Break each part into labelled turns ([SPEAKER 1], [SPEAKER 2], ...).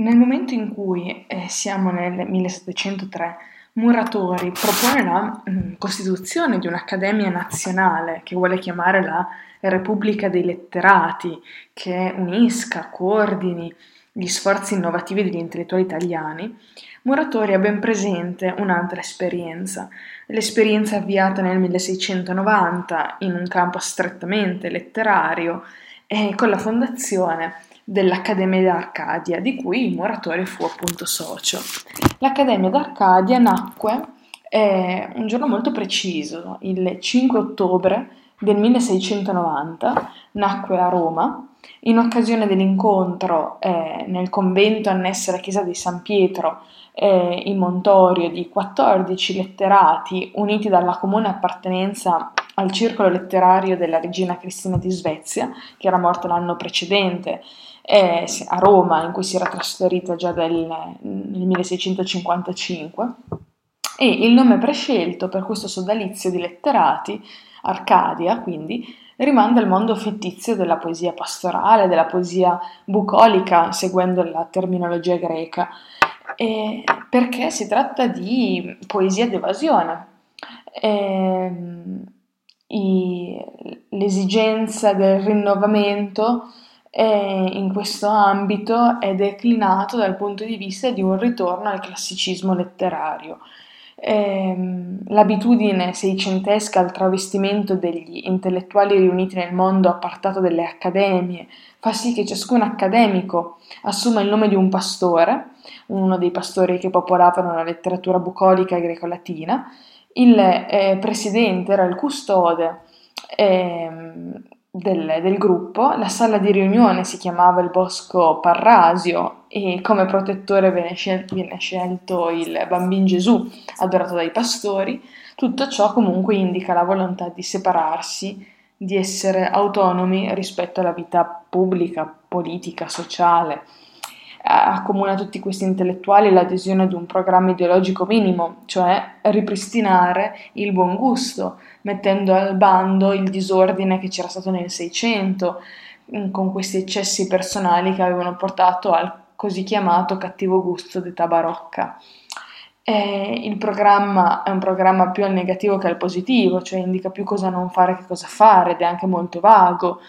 [SPEAKER 1] Nel momento in cui eh, siamo nel 1703, Muratori propone la mh, mm, costituzione di un'accademia nazionale che vuole chiamare la Repubblica dei Letterati, che unisca, coordini gli sforzi innovativi degli intellettuali italiani, Muratori ha ben presente un'altra esperienza, l'esperienza avviata nel 1690 in un campo strettamente letterario e con la fondazione dell'Accademia d'Arcadia, di cui Muratori fu appunto socio. L'Accademia d'Arcadia nacque eh, un giorno molto preciso, il 5 ottobre del 1690, nacque a Roma in occasione dell'incontro eh, nel convento annesso alla chiesa di San Pietro eh, in Montorio di 14 letterati uniti dalla comune appartenenza al circolo letterario della regina Cristina di Svezia, che era morta l'anno precedente eh, a Roma, in cui si era trasferita già del, nel 1655, e il nome prescelto per questo sodalizio di letterati, Arcadia, quindi, rimanda al mondo fittizio della poesia pastorale, della poesia bucolica, seguendo la terminologia greca, eh, perché si tratta di poesia d'evasione. Eh, i, l'esigenza del rinnovamento in questo ambito è declinato dal punto di vista di un ritorno al classicismo letterario. Eh, l'abitudine seicentesca al travestimento degli intellettuali riuniti nel mondo appartato dalle accademie fa sì che ciascun accademico assuma il nome di un pastore, uno dei pastori che popolavano la letteratura bucolica greco-latina. Il eh, presidente era il custode eh, del, del, gruppo. La sala di riunione si chiamava il Bosco Parrasio e come protettore viene, scel- viene scelto il bambino Gesù, adorato dai pastori. Tutto ciò comunque indica la volontà di separarsi, di essere autonomi rispetto alla vita pubblica, politica, sociale accomuna tutti questi intellettuali l'adesione ad un programma ideologico minimo, cioè ripristinare il buon gusto, mettendo al bando il disordine che c'era stato nel Seicento, mm, con questi eccessi personali che avevano portato al così chiamato cattivo gusto d'età barocca. E il programma è un programma più al negativo che al positivo, cioè indica più cosa non fare che cosa fare ed è anche molto vago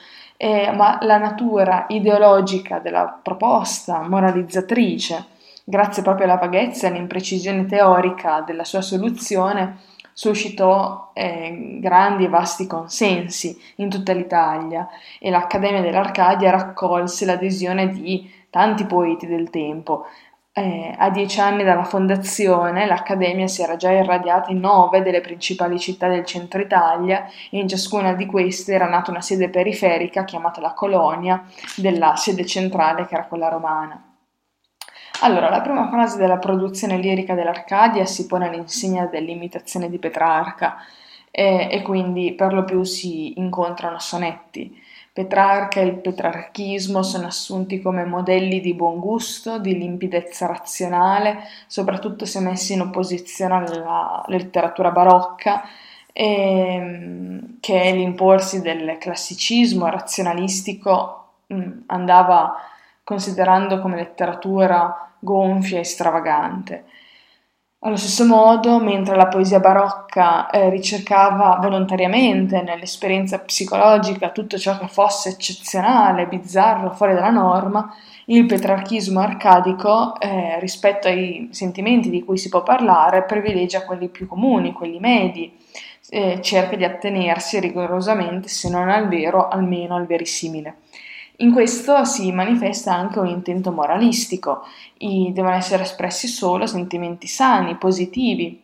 [SPEAKER 1] eh, ma la natura ideologica della proposta moralizzatrice, grazie proprio alla vaghezza e all'imprecisione teorica della sua soluzione, suscitò eh, grandi e vasti consensi in tutta l'Italia e l'Accademia dell'Arcadia raccolse l'adesione di tanti poeti del tempo, eh, a dieci anni dalla fondazione l'Accademia si era già irradiata in nove delle principali città del centro Italia e in ciascuna di queste era nata una sede periferica chiamata la colonia della sede centrale che era quella romana. Allora, la prima fase della produzione lirica dell'Arcadia si pone all'insegna dell'imitazione di Petrarca eh, e quindi per lo più si incontrano sonetti. Petrarca e il petrarchismo sono assunti come modelli di buon gusto, di limpidezza razionale, soprattutto se messi in opposizione alla letteratura barocca, ehm, che l'imporsi del classicismo razionalistico mh, andava considerando come letteratura gonfia e stravagante. Allo stesso modo, mentre la poesia barocca eh, ricercava volontariamente nell'esperienza psicologica tutto ciò che fosse eccezionale, bizzarro, fuori dalla norma, il petrarchismo arcadico, eh, rispetto ai sentimenti di cui si può parlare, privilegia quelli più comuni, quelli medi, eh, cerca di attenersi rigorosamente, se non al vero, almeno al verissimile. In questo si manifesta anche un intento moralistico, I, devono essere espressi solo sentimenti sani, positivi,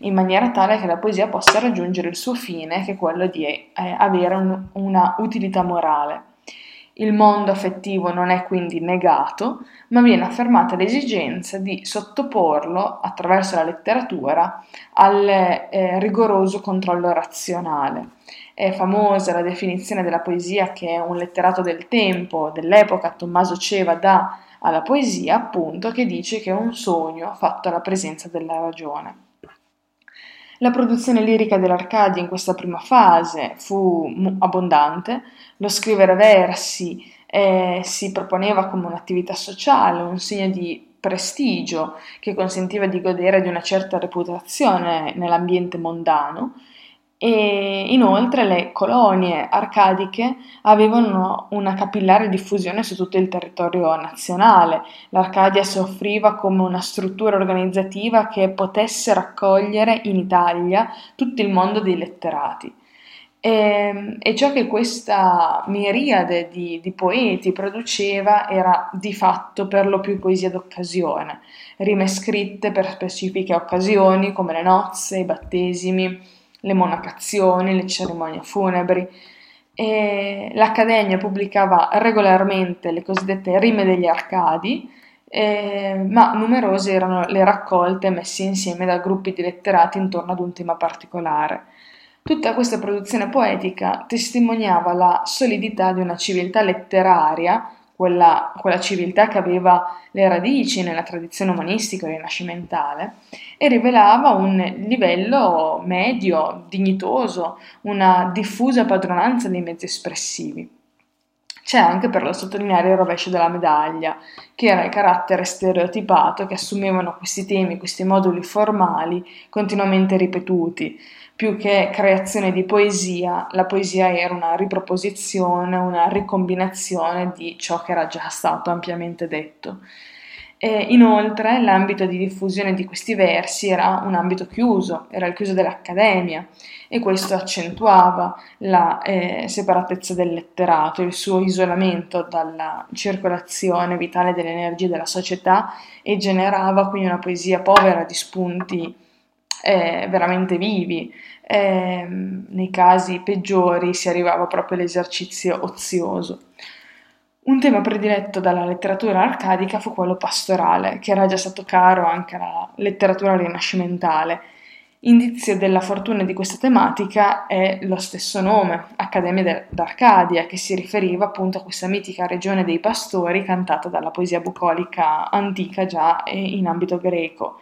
[SPEAKER 1] in maniera tale che la poesia possa raggiungere il suo fine, che è quello di eh, avere un, una utilità morale. Il mondo affettivo non è quindi negato, ma viene affermata l'esigenza di sottoporlo, attraverso la letteratura, al eh, rigoroso controllo razionale. È famosa la definizione della poesia che un letterato del tempo, dell'epoca, Tommaso Ceva dà alla poesia, appunto, che dice che è un sogno fatto alla presenza della ragione. La produzione lirica dell'Arcadia in questa prima fase fu abbondante, lo scrivere versi eh, si proponeva come un'attività sociale, un segno di prestigio che consentiva di godere di una certa reputazione nell'ambiente mondano e inoltre le colonie arcadiche avevano una capillare diffusione su tutto il territorio nazionale. L'Arcadia si offriva come una struttura organizzativa che potesse raccogliere in Italia tutto il mondo dei letterati. E, e ciò che questa miriade di, di poeti produceva era di fatto per lo più poesia d'occasione, rime scritte per specifiche occasioni come le nozze, i battesimi, le monacazioni, le cerimonie funebri. E L'Accademia pubblicava regolarmente le cosiddette rime degli Arcadi, eh, ma numerose erano le raccolte messe insieme da gruppi di letterati intorno ad un tema particolare. Tutta questa produzione poetica testimoniava la solidità di una civiltà letteraria quella, quella civiltà che aveva le radici nella tradizione umanistica rinascimentale e rivelava un livello medio, dignitoso, una diffusa padronanza dei mezzi espressivi. C'è anche per sottolineare il rovescio della medaglia, che era il carattere stereotipato che assumevano questi temi, questi moduli formali continuamente ripetuti, più che creazione di poesia, la poesia era una riproposizione, una ricombinazione di ciò che era già stato ampiamente detto. E inoltre l'ambito di diffusione di questi versi era un ambito chiuso, era il chiuso dell'accademia e questo accentuava la eh, separatezza del letterato, il suo isolamento dalla circolazione vitale delle energie della società e generava quindi una poesia povera di spunti eh, veramente vivi. Eh, nei casi peggiori si arrivava proprio all'esercizio ozioso. Un tema prediletto dalla letteratura arcadica fu quello pastorale, che era già stato caro anche alla letteratura rinascimentale. Indizio della fortuna di questa tematica è lo stesso nome, Accademia d'Arcadia, che si riferiva appunto a questa mitica regione dei pastori cantata dalla poesia bucolica antica già in ambito greco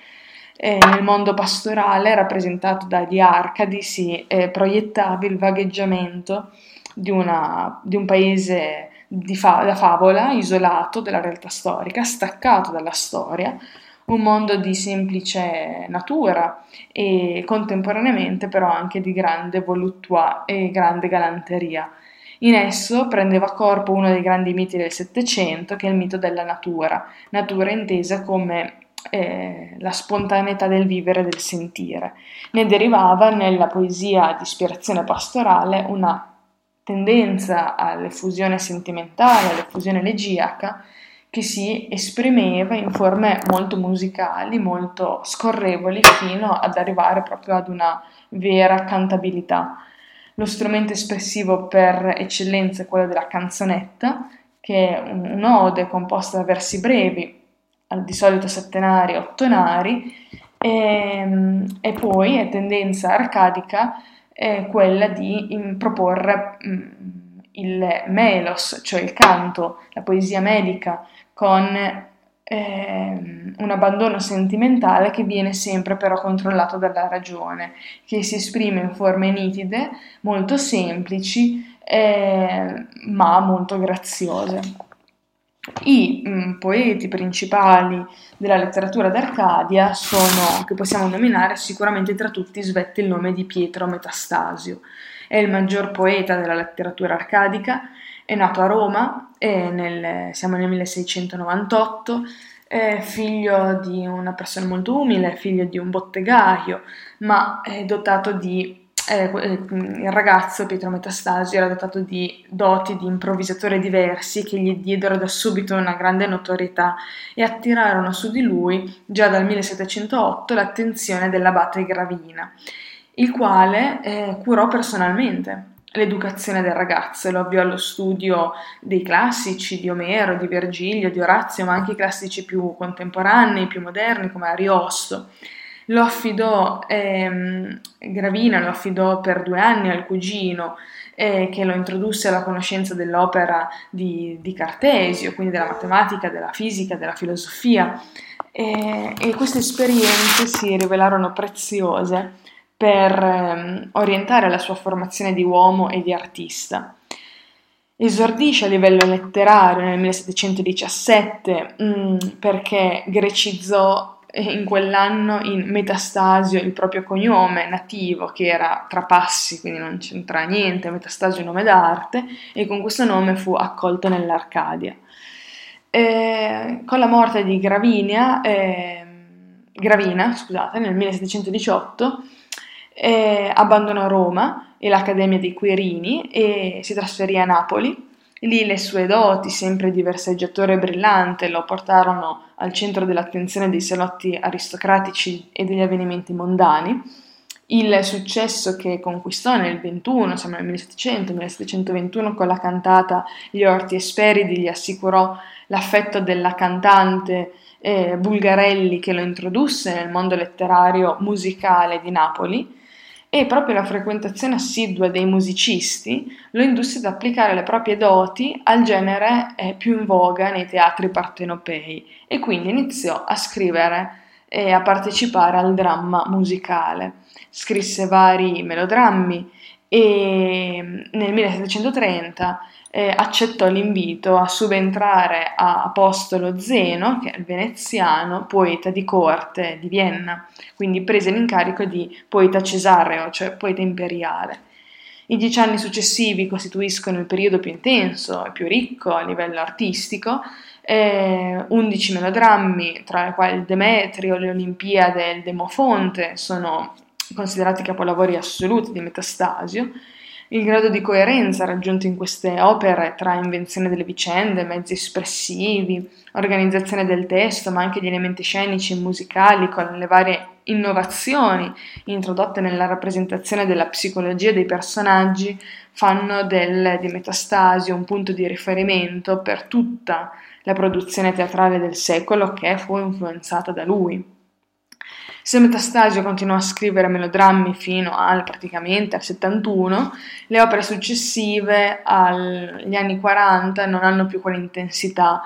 [SPEAKER 1] eh, nel mondo pastorale rappresentato dagli Arcadi si eh, proiettava il vagheggiamento di, una, di un paese fa- da favola, isolato dalla realtà storica, staccato dalla storia, un mondo di semplice natura e contemporaneamente però anche di grande voluttua e grande galanteria. In esso prendeva corpo uno dei grandi miti del Settecento, che è il mito della natura, natura intesa come eh, la spontaneità del vivere e del sentire. Ne derivava nella poesia di ispirazione pastorale una tendenza all'effusione sentimentale, all'effusione elegiaca, che si esprimeva in forme molto musicali, molto scorrevoli, fino ad arrivare proprio ad una vera cantabilità. Lo strumento espressivo per eccellenza è quello della canzonetta, che è un'ode composta da versi brevi, di solito settenari, ottonari, e, ehm, e poi è tendenza arcadica è quella di proporre mh, mm, il melos, cioè il canto, la poesia medica, con eh, un abbandono sentimentale che viene sempre però controllato dalla ragione, che si esprime in forme nitide, molto semplici, eh, ma molto graziose. I mh, mm, poeti principali della letteratura d'Arcadia sono, che possiamo nominare sicuramente tra tutti, svette il nome di Pietro Metastasio. È il maggior poeta della letteratura arcadica, è nato a Roma, nel, siamo nel 1698, è figlio di una persona molto umile, figlio di un bottegaio, ma è dotato di eh, eh, il ragazzo Pietro Metastasio era dotato di doti di improvvisatore diversi che gli diedero da subito una grande notorietà e attirarono su di lui già dal 1708 l'attenzione dell'abate Gravina, il quale eh, curò personalmente l'educazione del ragazzo, lo avviò allo studio dei classici di Omero, di Virgilio, di Orazio, ma anche i classici più contemporanei, più moderni come Ariosto lo affidò, ehm, Gravina lo affidò per due anni al cugino eh, che lo introdusse alla conoscenza dell'opera di, di, Cartesio, quindi della matematica, della fisica, della filosofia e, e queste esperienze si rivelarono preziose per ehm, orientare la sua formazione di uomo e di artista. Esordisce a livello letterario nel 1717 mh, mm, perché grecizzò in quell'anno in Metastasio il proprio cognome nativo che era Trapassi, quindi non c'entra niente, Metastasio è nome d'arte e con questo nome fu accolto nell'Arcadia. Eh, con la morte di Gravinia, eh, Gravina scusate, nel 1718 eh, abbandonò Roma e l'Accademia dei Quirini e si trasferì a Napoli. Lì le sue doti, sempre di verseggiatore brillante, lo portarono al centro dell'attenzione dei salotti aristocratici e degli avvenimenti mondani. Il successo che conquistò nel 21, siamo nel 1700-1721, con la cantata Gli orti esperidi gli assicurò l'affetto della cantante eh, Bulgarelli che lo introdusse nel mondo letterario musicale di Napoli e proprio la frequentazione assidua dei musicisti lo indusse ad applicare le proprie doti al genere eh, più in voga nei teatri partenopei e quindi iniziò a scrivere e a partecipare al dramma musicale. Scrisse vari melodrammi e mm, nel 1730 eh, accettò l'invito a subentrare a Apostolo Zeno, che è il veneziano, poeta di corte di Vienna, quindi prese l'incarico di poeta cesareo, cioè poeta imperiale. I dieci anni successivi costituiscono il periodo più intenso e più ricco a livello artistico, eh, 11 melodrammi, tra i quali il Demetrio, le Olimpiade e il Demofonte sono considerati capolavori assoluti di Metastasio, il grado di coerenza raggiunto in queste opere tra invenzione delle vicende, mezzi espressivi, organizzazione del testo, ma anche di elementi scenici e musicali con le varie innovazioni introdotte nella rappresentazione della psicologia dei personaggi fanno del, di Metastasio un punto di riferimento per tutta la produzione teatrale del secolo che fu influenzata da lui. Se Metastasio continuò a scrivere melodrammi fino al praticamente al 71, le opere successive agli anni 40 non hanno più quell'intensità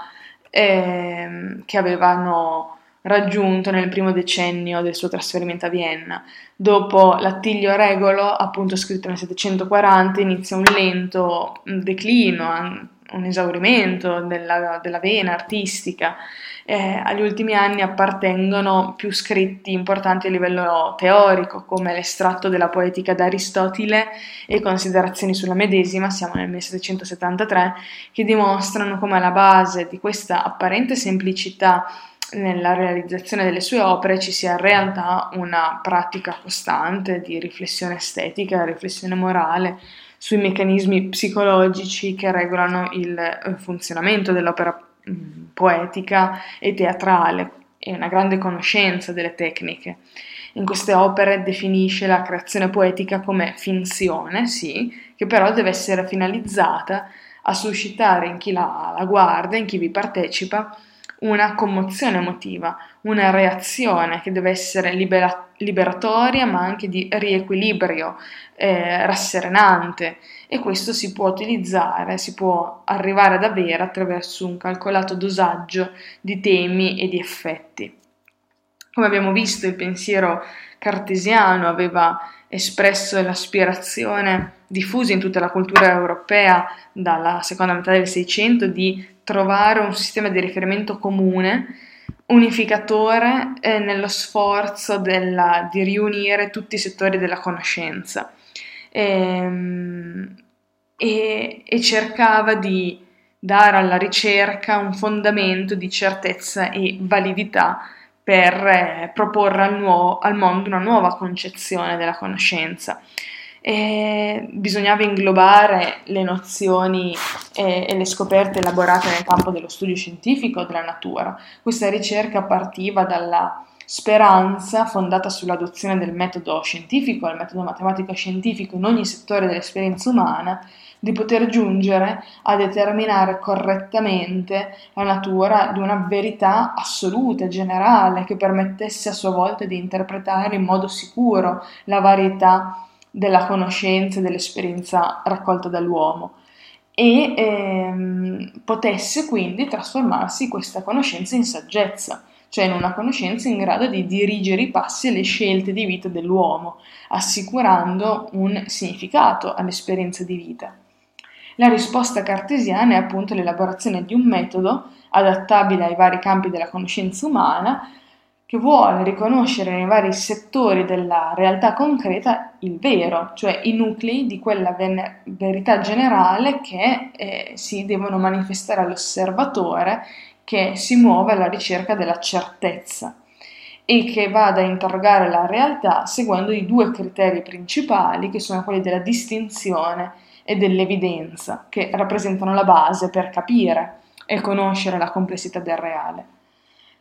[SPEAKER 1] eh, che avevano raggiunto nel primo decennio del suo trasferimento a Vienna. Dopo l'attiglio regolo, appunto scritto nel 740, inizia un lento declino, un esaurimento della, della vena artistica eh, agli ultimi anni appartengono più scritti importanti a livello teorico, come l'estratto della poetica d'Aristotele e considerazioni sulla medesima, siamo nel 1773, che dimostrano come alla base di questa apparente semplicità nella realizzazione delle sue opere ci sia in realtà una pratica costante di riflessione estetica, riflessione morale sui meccanismi psicologici che regolano il eh, funzionamento dell'opera poetica e teatrale e una grande conoscenza delle tecniche. In queste opere definisce la creazione poetica come finzione, sì, che però deve essere finalizzata a suscitare in chi la, la guarda, in chi vi partecipa, una commozione emotiva, una reazione che deve essere libera- liberatoria ma anche di riequilibrio, eh, rasserenante e questo si può utilizzare, si può arrivare ad avere attraverso un calcolato dosaggio di temi e di effetti. Come abbiamo visto, il pensiero cartesiano aveva espresso l'aspirazione diffusa in tutta la cultura europea dalla seconda metà del Seicento di trovare un sistema di riferimento comune, unificatore eh, nello sforzo della, di riunire tutti i settori della conoscenza e, ehm, e, e cercava di dare alla ricerca un fondamento di certezza e validità per eh, proporre al, nuovo, al, mondo una nuova concezione della conoscenza. E bisognava inglobare le nozioni e, e, le scoperte elaborate nel campo dello studio scientifico della natura. Questa ricerca partiva dalla speranza fondata sull'adozione del metodo scientifico, il metodo matematico scientifico in ogni settore dell'esperienza umana, di poter giungere a determinare correttamente la natura di una verità assoluta, generale, che permettesse a sua volta di interpretare in modo sicuro la varietà della conoscenza e dell'esperienza raccolta dall'uomo e ehm, potesse quindi trasformarsi questa conoscenza in saggezza cioè in una conoscenza in grado di dirigere i passi e le scelte di vita dell'uomo, assicurando un significato all'esperienza di vita. La risposta cartesiana è appunto l'elaborazione di un metodo adattabile ai vari campi della conoscenza umana che vuole riconoscere nei vari settori della realtà concreta il vero, cioè i nuclei di quella ven- verità generale che eh, si devono manifestare all'osservatore che si muove alla ricerca della certezza e che vada a interrogare la realtà seguendo i due criteri principali che sono quelli della distinzione e dell'evidenza, che rappresentano la base per capire e conoscere la complessità del reale.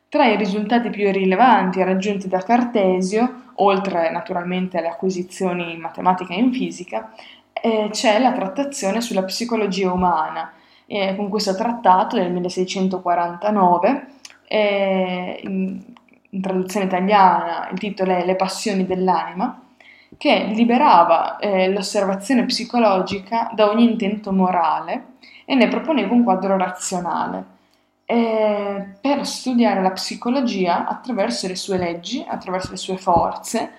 [SPEAKER 1] Tra i risultati più rilevanti raggiunti da Cartesio, oltre naturalmente alle acquisizioni in matematica e in fisica, eh, c'è la trattazione sulla psicologia umana. Eh, con questo trattato del 1649, eh, in, in, traduzione italiana, il titolo è Le passioni dell'anima, che liberava eh, l'osservazione psicologica da ogni intento morale e ne proponeva un quadro razionale eh, per studiare la psicologia attraverso le sue leggi, attraverso le sue forze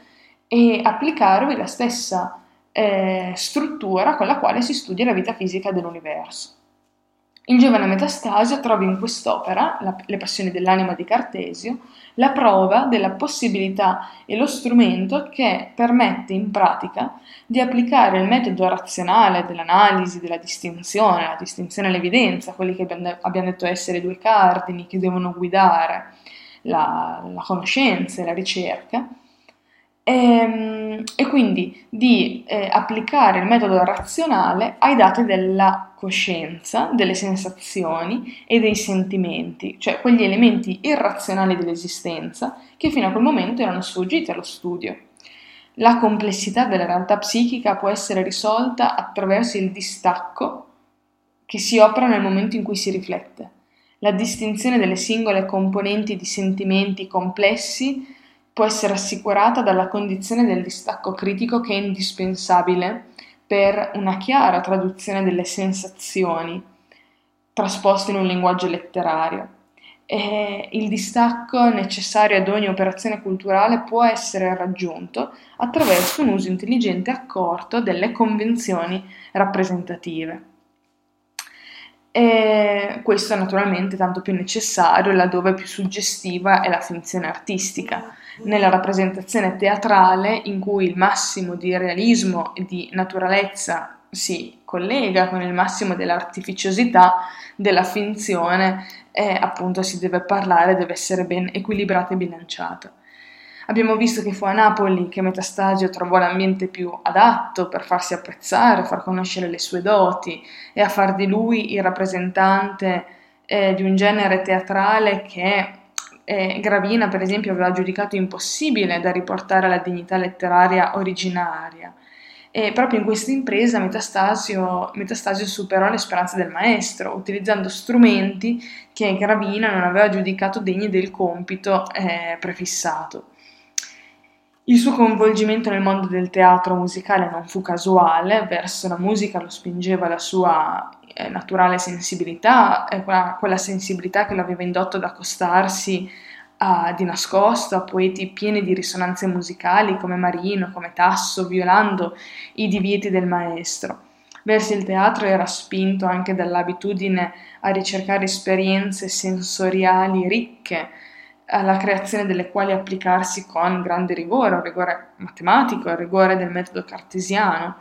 [SPEAKER 1] e applicarvi la stessa eh, struttura con la quale si studia la vita fisica dell'universo. Il giovane Metastasio trova in quest'opera, la, Le passioni dell'anima di Cartesio, la prova della possibilità e lo strumento che permette in pratica di applicare il metodo razionale dell'analisi, della distinzione, la distinzione e l'evidenza, quelli che abbiamo detto essere i due cardini che devono guidare la, la conoscenza e la ricerca, e, ehm, e quindi di eh, applicare il metodo razionale ai dati della coscienza, delle sensazioni e dei sentimenti, cioè quegli elementi irrazionali dell'esistenza che fino a quel momento erano sfuggiti allo studio. La complessità della realtà psichica può essere risolta attraverso il distacco che si opera nel momento in cui si riflette. La distinzione delle singole componenti di sentimenti complessi può essere assicurata dalla condizione del distacco critico che è indispensabile per una chiara traduzione delle sensazioni trasposte in un linguaggio letterario. E il distacco necessario ad ogni operazione culturale può essere raggiunto attraverso un uso intelligente e accorto delle convenzioni rappresentative. E questo è naturalmente tanto più necessario laddove più suggestiva è la finzione artistica, nella rappresentazione teatrale in cui il massimo di realismo e di naturalezza si collega con il massimo dell'artificiosità della finzione e appunto si deve parlare, deve essere ben equilibrata e bilanciata. Abbiamo visto che fu a Napoli che Metastasio trovò l'ambiente più adatto per farsi apprezzare, far conoscere le sue doti e a far di lui il rappresentante eh, di un genere teatrale che eh, Gravina, per esempio, aveva giudicato impossibile da riportare alla dignità letteraria originaria. E proprio in questa impresa Metastasio, Metastasio superò le speranze del maestro, utilizzando strumenti che Gravina non aveva giudicato degni del compito eh, prefissato. Il suo coinvolgimento nel mondo del teatro musicale non fu casuale, verso la musica lo spingeva la sua eh, naturale sensibilità, eh, quella, quella, sensibilità che lo aveva indotto ad accostarsi a, di nascosto a poeti pieni di risonanze musicali come Marino, come Tasso, violando i divieti del maestro. Verso il teatro era spinto anche dall'abitudine a ricercare esperienze sensoriali ricche, alla creazione delle quali applicarsi con grande rigore, un rigore matematico, il rigore del metodo cartesiano.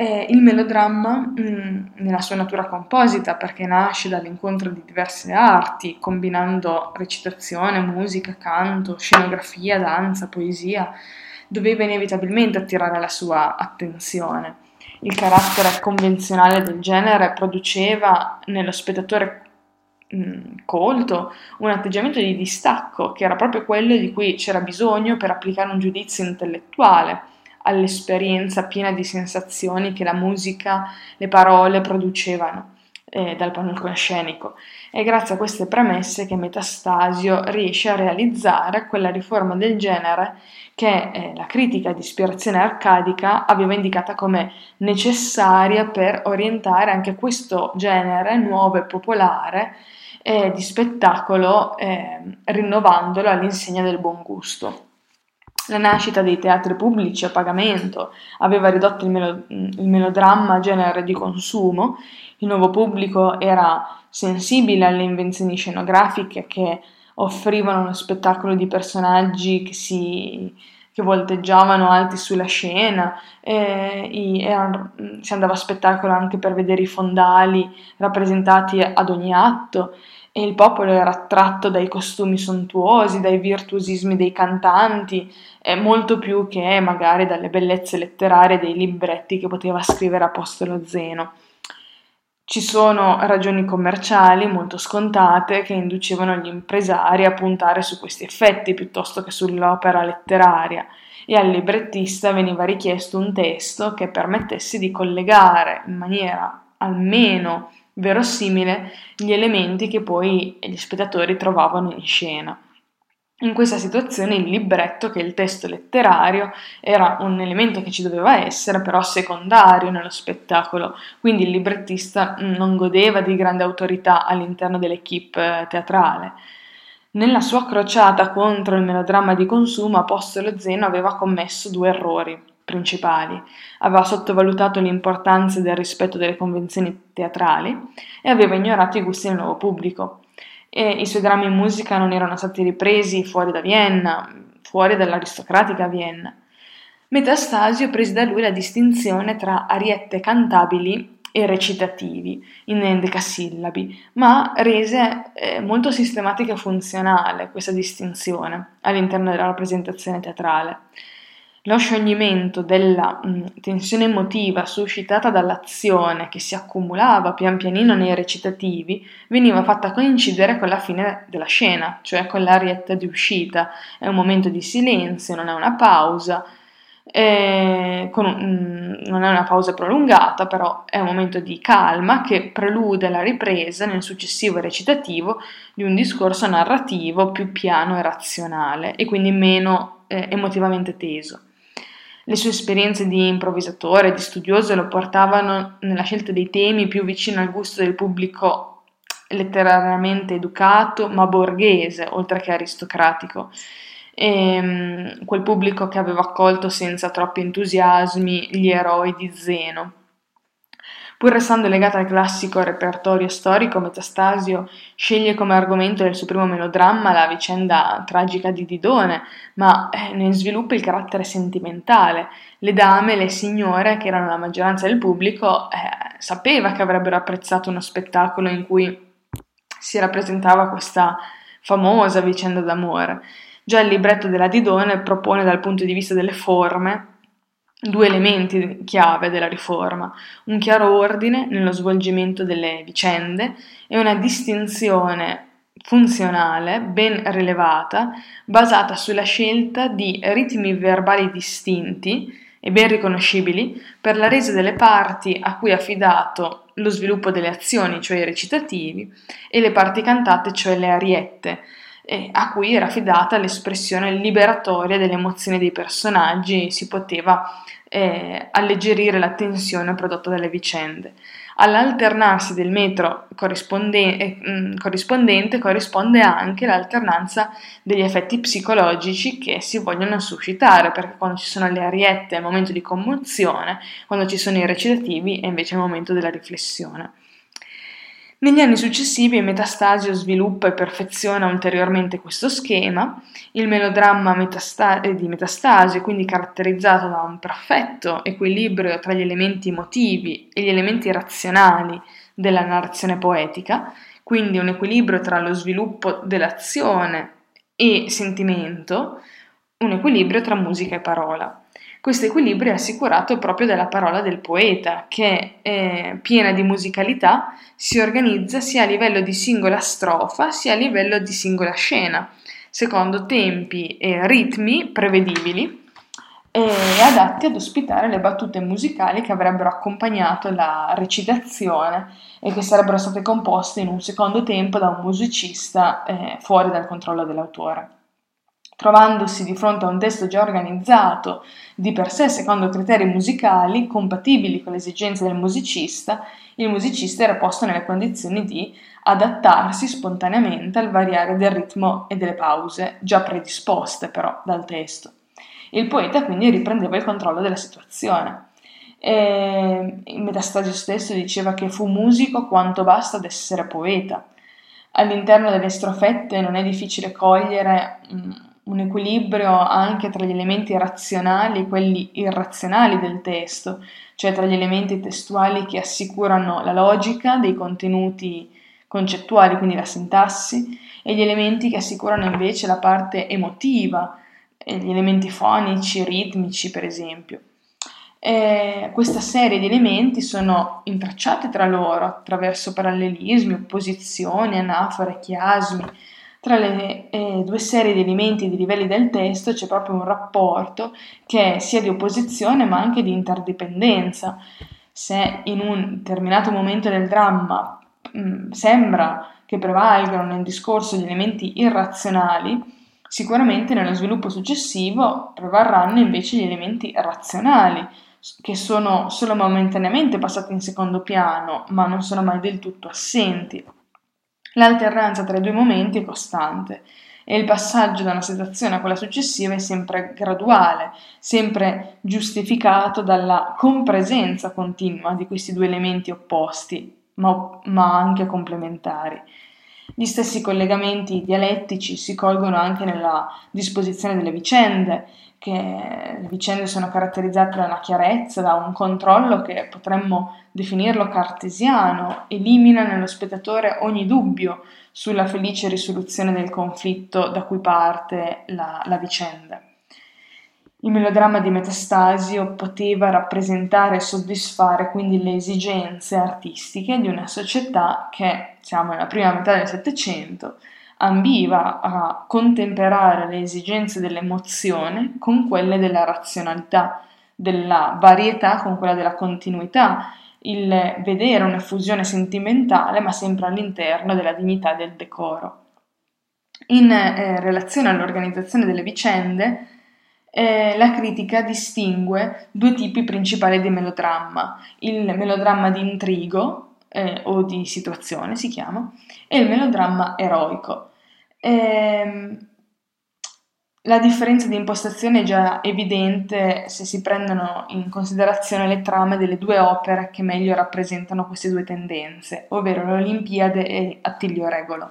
[SPEAKER 1] E il melodramma, mm, nella sua natura composita, perché nasce dall'incontro di diverse arti, combinando recitazione, musica, canto, scenografia, danza, poesia, doveva inevitabilmente attirare la sua attenzione. Il carattere convenzionale del genere produceva nello spettatore Mm, colto, un atteggiamento di distacco che era proprio quello di cui c'era bisogno per applicare un giudizio intellettuale all'esperienza piena di sensazioni che la musica, le parole producevano eh, dal palcoscenico. È grazie a queste premesse che Metastasio riesce a realizzare quella riforma del genere che eh, la critica di ispirazione arcadica aveva indicata come necessaria per orientare anche questo genere nuovo e popolare eh, di spettacolo, eh, rinnovandolo all'insegna del buon gusto. La nascita dei teatri pubblici a pagamento. Aveva ridotto il, melo- il melodramma genere di consumo, il nuovo pubblico era sensibile alle invenzioni scenografiche che offrivano uno spettacolo di personaggi che si, che volteggiavano alti sulla scena, e, era, si andava a spettacolo anche per vedere i fondali rappresentati ad ogni atto e il popolo era attratto dai costumi sontuosi, dai virtuosismi dei cantanti, molto più che magari dalle bellezze letterarie dei libretti che poteva scrivere Apostolo Zeno. Ci sono ragioni commerciali molto scontate che inducevano gli impresari a puntare su questi effetti piuttosto che sull'opera letteraria e al librettista veniva richiesto un testo che permettesse di collegare in maniera almeno verosimile gli elementi che poi gli spettatori trovavano in scena. In questa situazione il libretto, che è il testo letterario, era un elemento che ci doveva essere, però secondario nello spettacolo, quindi il librettista non godeva di grande autorità all'interno dell'equipe teatrale. Nella sua crociata contro il melodramma di consumo, Apostolo Zeno aveva commesso due errori principali. Aveva sottovalutato l'importanza del rispetto delle convenzioni teatrali e aveva ignorato i gusti del nuovo pubblico e i suoi drammi in musica non erano stati ripresi fuori da Vienna, fuori dall'aristocratica Vienna. Metastasio prese da lui la distinzione tra ariette cantabili e recitativi in decasillabi, ma rese eh, molto sistematica e funzionale questa distinzione all'interno della rappresentazione teatrale. Lo scioglimento della mh, mm, tensione emotiva suscitata dall'azione che si accumulava pian pianino nei recitativi veniva fatta coincidere con la fine della scena, cioè con l'arietta di uscita. È un momento di silenzio, non è una pausa, un, mm, non è una pausa prolungata, però è un momento di calma che prelude la ripresa nel successivo recitativo di un discorso narrativo più piano e razionale e quindi meno eh, emotivamente teso. Le sue esperienze di improvvisatore, di studioso lo portavano nella scelta dei temi più vicino al gusto del pubblico letterariamente educato, ma borghese, oltre che aristocratico. E, ehm, quel pubblico che aveva accolto senza troppi entusiasmi gli eroi di Zeno. Pur restando legata al classico repertorio storico, Metastasio sceglie come argomento del suo primo melodramma la vicenda tragica di Didone, ma eh, ne sviluppa il carattere sentimentale. Le dame, le signore, che erano la maggioranza del pubblico, eh, sapeva che avrebbero apprezzato uno spettacolo in cui si rappresentava questa famosa vicenda d'amore. Già il libretto della Didone propone dal punto di vista delle forme due elementi chiave della riforma, un chiaro ordine nello svolgimento delle vicende e una distinzione funzionale ben rilevata basata sulla scelta di ritmi verbali distinti e ben riconoscibili per la resa delle parti a cui è affidato lo sviluppo delle azioni, cioè i recitativi, e le parti cantate, cioè le ariette, a cui era affidata l'espressione liberatoria delle emozioni dei personaggi si poteva eh, alleggerire la tensione prodotta dalle vicende. All'alternarsi del metro corrisponde- eh, mm, corrispondente corrisponde anche l'alternanza degli effetti psicologici che si vogliono suscitare, perché quando ci sono le ariette è il momento di commozione, quando ci sono i recitativi è invece il momento della riflessione. Negli anni successivi Metastasio sviluppa e perfeziona ulteriormente questo schema, il melodramma metasta- di Metastasio è quindi caratterizzato da un perfetto equilibrio tra gli elementi emotivi e gli elementi razionali della narrazione poetica, quindi un equilibrio tra lo sviluppo dell'azione e sentimento, un equilibrio tra musica e parola. Questo equilibrio è assicurato proprio dalla parola del poeta, che è piena di musicalità, si organizza sia a livello di singola strofa sia a livello di singola scena, secondo tempi e ritmi prevedibili e adatti ad ospitare le battute musicali che avrebbero accompagnato la recitazione e che sarebbero state composte in un secondo tempo da un musicista eh, fuori dal controllo dell'autore. Trovandosi di fronte a un testo già organizzato di per sé secondo criteri musicali compatibili con le esigenze del musicista, il musicista era posto nelle condizioni di adattarsi spontaneamente al variare del ritmo e delle pause, già predisposte però dal testo. il poeta quindi riprendeva il controllo della situazione. E Metastasio stesso diceva che fu musico quanto basta ad essere poeta. All'interno delle strofette non è difficile cogliere un equilibrio anche tra gli elementi razionali e quelli irrazionali del testo, cioè tra gli elementi testuali che assicurano la logica dei contenuti concettuali, quindi la sintassi, e gli elementi che assicurano invece la parte emotiva, gli elementi fonici, ritmici per esempio. E questa serie di elementi sono intrecciati tra loro attraverso parallelismi, opposizioni, anafore, chiasmi. Tra le eh, due serie di elementi e di livelli del testo c'è proprio un rapporto che è sia di opposizione ma anche di interdipendenza. Se in un determinato momento del dramma mh, mm, sembra che prevalgano nel discorso gli elementi irrazionali, sicuramente nello sviluppo successivo prevarranno invece gli elementi razionali, che sono solo momentaneamente passati in secondo piano, ma non sono mai del tutto assenti. L'alternanza tra i due momenti è costante e il passaggio da una situazione a quella successiva è sempre graduale, sempre giustificato dalla compresenza continua di questi due elementi opposti, ma, ma anche complementari. Gli stessi collegamenti dialettici si colgono anche nella disposizione delle vicende, che le vicende sono caratterizzate da una chiarezza, da un controllo che potremmo definirlo cartesiano, elimina nello spettatore ogni dubbio sulla felice risoluzione del conflitto da cui parte la, la vicenda. Il melodramma di Metastasio poteva rappresentare e soddisfare quindi le esigenze artistiche di una società che, siamo nella prima metà del Settecento, ambiva a contemperare le esigenze dell'emozione con quelle della razionalità, della varietà con quella della continuità, il vedere un'effusione sentimentale ma sempre all'interno della dignità del decoro. In eh, relazione all'organizzazione delle vicende, eh, la critica distingue due tipi principali di melodramma, il melodramma di intrigo eh, o di situazione si chiama e il melodramma eroico. Eh, la differenza di impostazione è già evidente se si prendono in considerazione le trame delle due opere che meglio rappresentano queste due tendenze, ovvero l'Olimpiade e Attilio Regolo.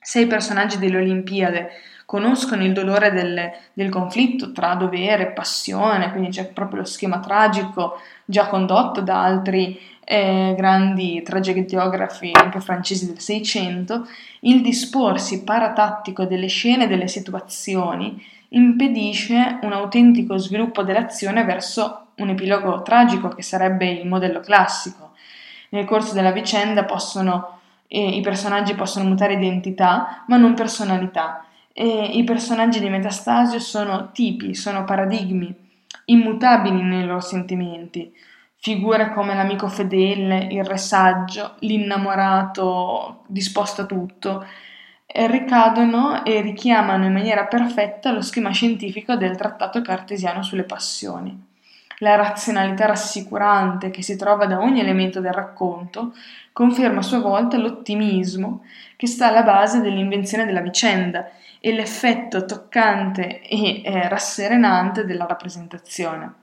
[SPEAKER 1] Se i personaggi dell'Olimpiade conoscono il dolore del, del, conflitto tra dovere e passione, quindi c'è proprio lo schema tragico già condotto da altri eh, grandi tragediografi anche francesi del Seicento, il disporsi paratattico delle scene e delle situazioni impedisce un autentico sviluppo dell'azione verso un epilogo tragico che sarebbe il modello classico. Nel corso della vicenda possono, eh, i personaggi possono mutare identità, ma non personalità e i personaggi di Metastasio sono tipi, sono paradigmi, immutabili nei loro sentimenti. Figure come l'amico fedele, il re saggio, l'innamorato disposto a tutto, ricadono e richiamano in maniera perfetta lo schema scientifico del trattato cartesiano sulle passioni. La razionalità rassicurante che si trova da ogni elemento del racconto conferma a sua volta l'ottimismo che sta alla base dell'invenzione della vicenda e l'effetto toccante e eh, rasserenante della rappresentazione.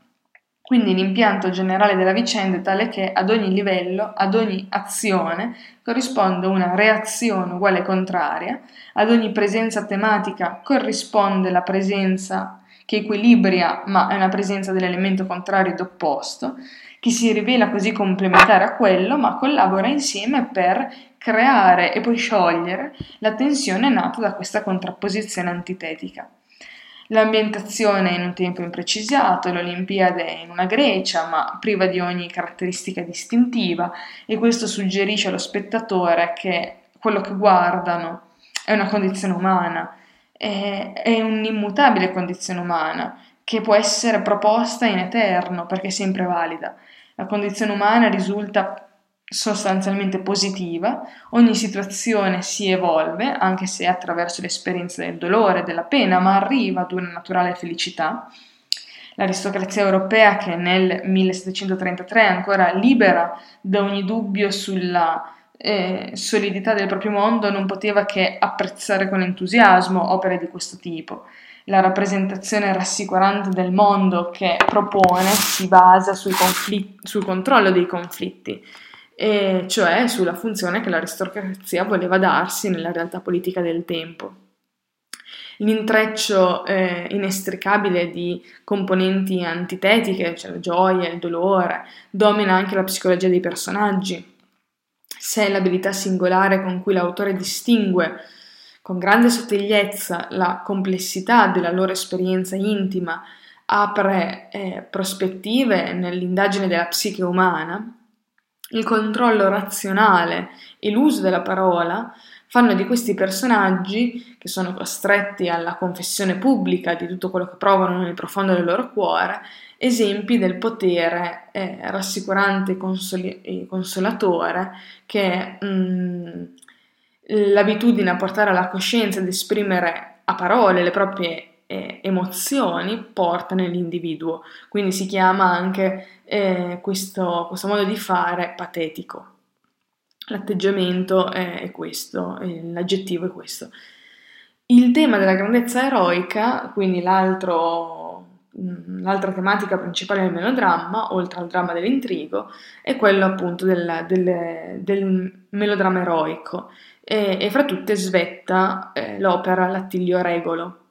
[SPEAKER 1] Quindi l'impianto generale della vicenda è tale che ad ogni livello, ad ogni azione, corrisponde una reazione uguale contraria, ad ogni presenza tematica corrisponde la presenza che equilibria ma è una presenza dell'elemento contrario ed opposto, che si rivela così complementare a quello ma collabora insieme per creare e poi sciogliere la tensione nata da questa contrapposizione antitetica. L'ambientazione è in un tempo imprecisato, l'Olimpiade è in una Grecia, ma priva di ogni caratteristica distintiva, e questo suggerisce allo spettatore che quello che guardano è una condizione umana, è, è un'immutabile condizione umana che può essere proposta in eterno perché è sempre valida. La condizione umana risulta sostanzialmente positiva, ogni situazione si evolve, anche se attraverso l'esperienza del dolore, della pena, ma arriva ad una naturale felicità. L'aristocrazia europea, che nel 1733 è ancora libera da ogni dubbio sulla eh, solidità del proprio mondo, non poteva che apprezzare con entusiasmo opere di questo tipo. la rappresentazione rassicurante del mondo che propone si basa conflitti, sul controllo dei conflitti, cioè sulla funzione che l'aristocrazia voleva darsi nella realtà politica del tempo. L'intreccio eh, inestricabile di componenti antitetiche, cioè la gioia, il dolore, domina anche la psicologia dei personaggi. Se l'abilità singolare con cui l'autore distingue con grande sottigliezza la complessità della loro esperienza intima, apre eh, prospettive nell'indagine della psiche umana, il controllo razionale e l'uso della parola fanno di questi personaggi, che sono costretti alla confessione pubblica di tutto quello che provano nel profondo del loro cuore, esempi del potere eh, rassicurante e, consoli- e, consolatore che mh, mm, l'abitudine a portare alla coscienza ed esprimere a parole le proprie eh, emozioni porta nell'individuo. Quindi si chiama anche eh, questo, questo modo di fare patetico. L'atteggiamento è questo, l'aggettivo è questo. Il tema della grandezza eroica, quindi mm, l'altra tematica principale del melodramma, oltre al dramma dell'intrigo, è quello appunto del, del, del melodramma eroico e, e, fra tutte svetta eh, l'opera L'Attilio Regolo.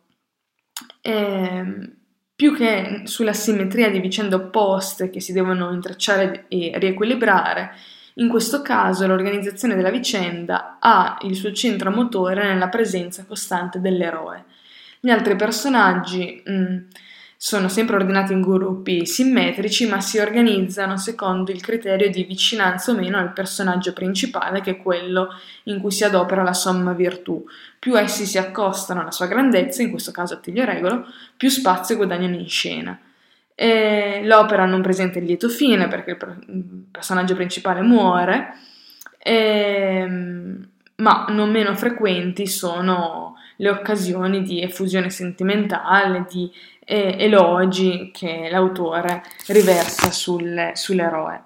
[SPEAKER 1] E, più che sulla simmetria di vicende opposte che si devono intrecciare e riequilibrare, in questo caso l'organizzazione della vicenda ha il suo centro motore nella presenza costante dell'eroe. Gli altri personaggi mh, mm, sono sempre ordinati in gruppi simmetrici, ma si organizzano secondo il criterio di vicinanza o meno al personaggio principale, che è quello in cui si adopera la somma virtù. Più essi si accostano alla sua grandezza, in questo caso Attilio Regolo, più spazio guadagnano in scena. E l'opera non presenta il lieto fine perché il personaggio principale muore, ehm, ma non meno frequenti sono le occasioni di effusione sentimentale, di eh, elogi che l'autore riversa sul, sull'eroe.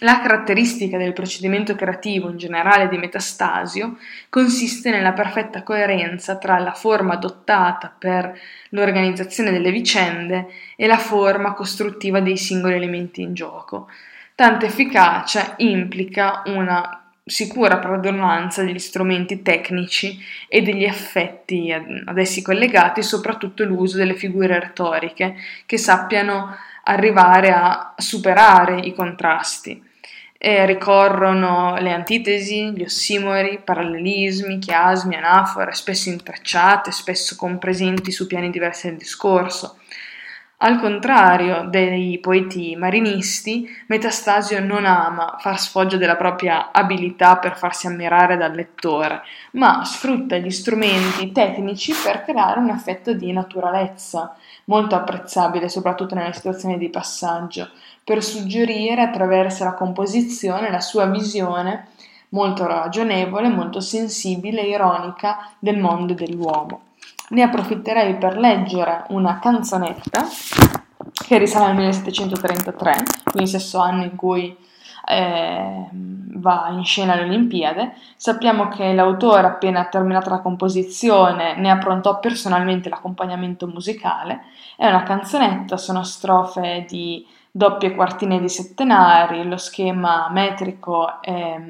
[SPEAKER 1] La caratteristica del procedimento creativo in generale di Metastasio consiste nella perfetta coerenza tra la forma adottata per l'organizzazione delle vicende e la forma costruttiva dei singoli elementi in gioco. Tanta efficacia implica una sicura padronanza degli strumenti tecnici e degli effetti ad essi collegati, soprattutto l'uso delle figure retoriche che sappiano arrivare a superare i contrasti. E ricorrono le antitesi, gli ossimori, parallelismi, chiasmi, anafore, spesso intrecciate, spesso compresenti su piani diversi del discorso. Al contrario dei poeti marinisti, Metastasio non ama far sfoggio della propria abilità per farsi ammirare dal lettore, ma sfrutta gli strumenti tecnici per creare un effetto di naturalezza, molto apprezzabile soprattutto nelle situazioni di passaggio, per suggerire attraverso la composizione la sua visione molto ragionevole, molto sensibile e ironica del mondo e dell'uomo. Ne approfitterei per leggere una canzonetta che risale al 1733, quindi stesso anno in cui eh, va in scena alle Olimpiadi. Sappiamo che l'autore, appena terminata la composizione, ne approntò personalmente l'accompagnamento musicale. È una canzonetta, sono strofe di doppie quartine di settenari, lo schema metrico è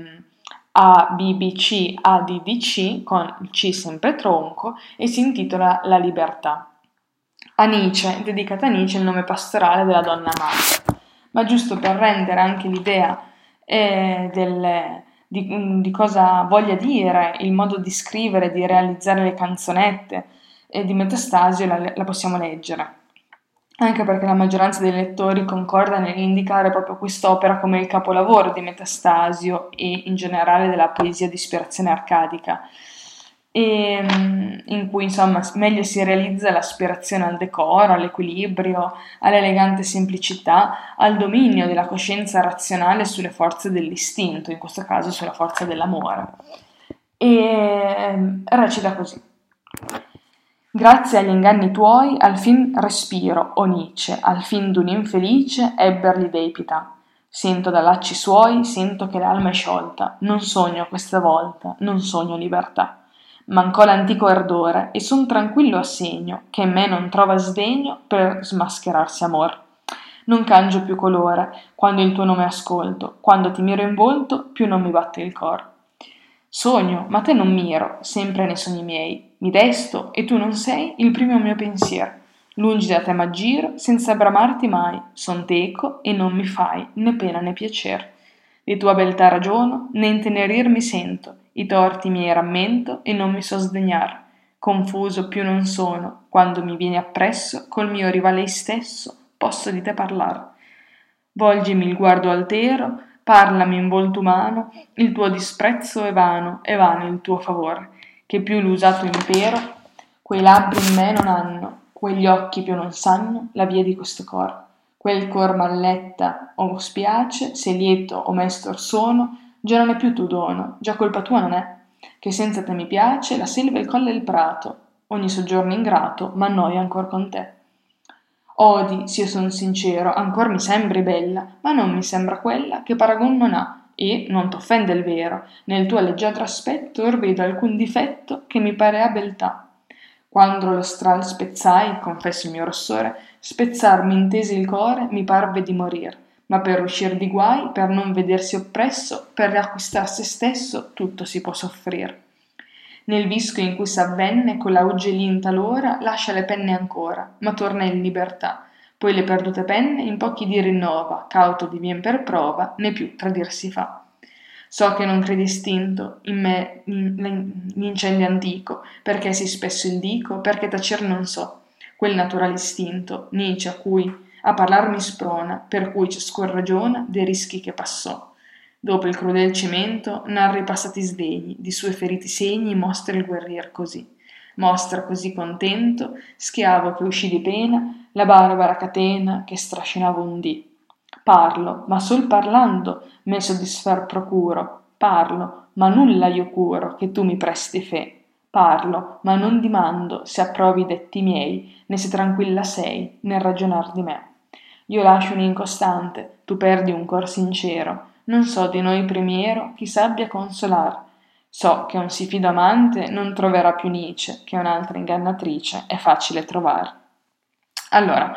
[SPEAKER 1] ABBC ADDC con il C sempre tronco e si intitola La libertà. Anice, dedicata a Anice il nome pastorale della donna amata, ma giusto per rendere anche l'idea eh, del, di, di, cosa voglia dire il modo di scrivere, di realizzare le canzonette eh, di Metastasio, la, la possiamo leggere anche perché la maggioranza dei lettori concorda nell'indicare proprio quest'opera come il capolavoro di Metastasio e in generale della poesia di ispirazione arcadica, e, mm, in cui insomma meglio si realizza l'aspirazione al decoro, all'equilibrio, all'elegante semplicità, al dominio della coscienza razionale sulle forze dell'istinto, in questo caso sulla forza dell'amore. E mm, recita così. Grazie agli inganni tuoi al fin respiro, o Nietzsche, al fin d'un infelice ebberli dei pità. Sento da lacci suoi, sento che l'alma è sciolta, non sogno questa volta, non sogno libertà. Mancò l'antico ardore e son tranquillo a segno che in me non trova sdegno per smascherarsi amor. Non cangio più colore quando il tuo nome ascolto, quando ti miro in volto più non mi batte il cor. Sogno, ma te non miro, sempre nei sogni miei, mi desto e tu non sei il primo mio pensiero. Lungi da te m'aggiro, senza bramarti mai, son teco e non mi fai né pena né piacer. Di tua beltà ragiono, né intenerir mi sento, i torti miei rammento e non mi so sdegnar. Confuso più non sono, quando mi vieni appresso, col mio rivale stesso, posso di te parlar. Volgimi il guardo altero, parlami in volto umano, il tuo disprezzo è vano, è vano il tuo favore, che più l'usato impero, quei labbri in me non hanno, quegli occhi più non sanno la via di questo cor. Quel cor malletta o spiace, se lieto o mestor sono, già non è più tuo dono, già colpa tua non è, che senza te mi piace la selva, il colle e il prato, ogni soggiorno ingrato m'annoia ancor con te. Odi, s'io son sincero, ancor mi sembri bella, ma non mi sembra quella che paragon non ha, e, non t'offende il vero, nel tuo leggiadro aspetto or vedo alcun difetto che mi parea beltà. Quando lo stral spezzai, confesso il mio rossore, spezzar mi intese il core, mi parve di morir ma per uscir di guai, per non vedersi oppresso, per riacquistar se stesso, tutto si può soffrir. Nel visco in cui s'avvenne, con la uggelin talora, lascia le penne ancora, ma torna in libertà. Poi le perdute penne in pochi di rinnova, cauto di vien per prova, né più tradir si fa. So che non credi istinto in me l'incendio antico, perché si spesso il dico, perché tacer non so. Quel naturale istinto, Nietzsche a cui a parlar mi sprona, per cui ciascun ragiona dei rischi che passò. Dopo il crudel cemento, narra i passati sdegni, di suoi feriti segni mostra il guerrier così. Mostra così contento, schiavo che uscì di pena, la barbara catena che strascinava un dì. Parlo, ma sol parlando me soddisfar procuro. Parlo, ma nulla io curo che tu mi presti fe. Parlo, ma non dimando se approvi i detti miei, né se tranquilla sei nel ragionar di me. Io lascio un incostante, tu perdi un cor sincero, non so di noi primiero chi sabbia consolar. So che un si fido amante non troverà più Nice, che un'altra ingannatrice è facile trovar. Allora,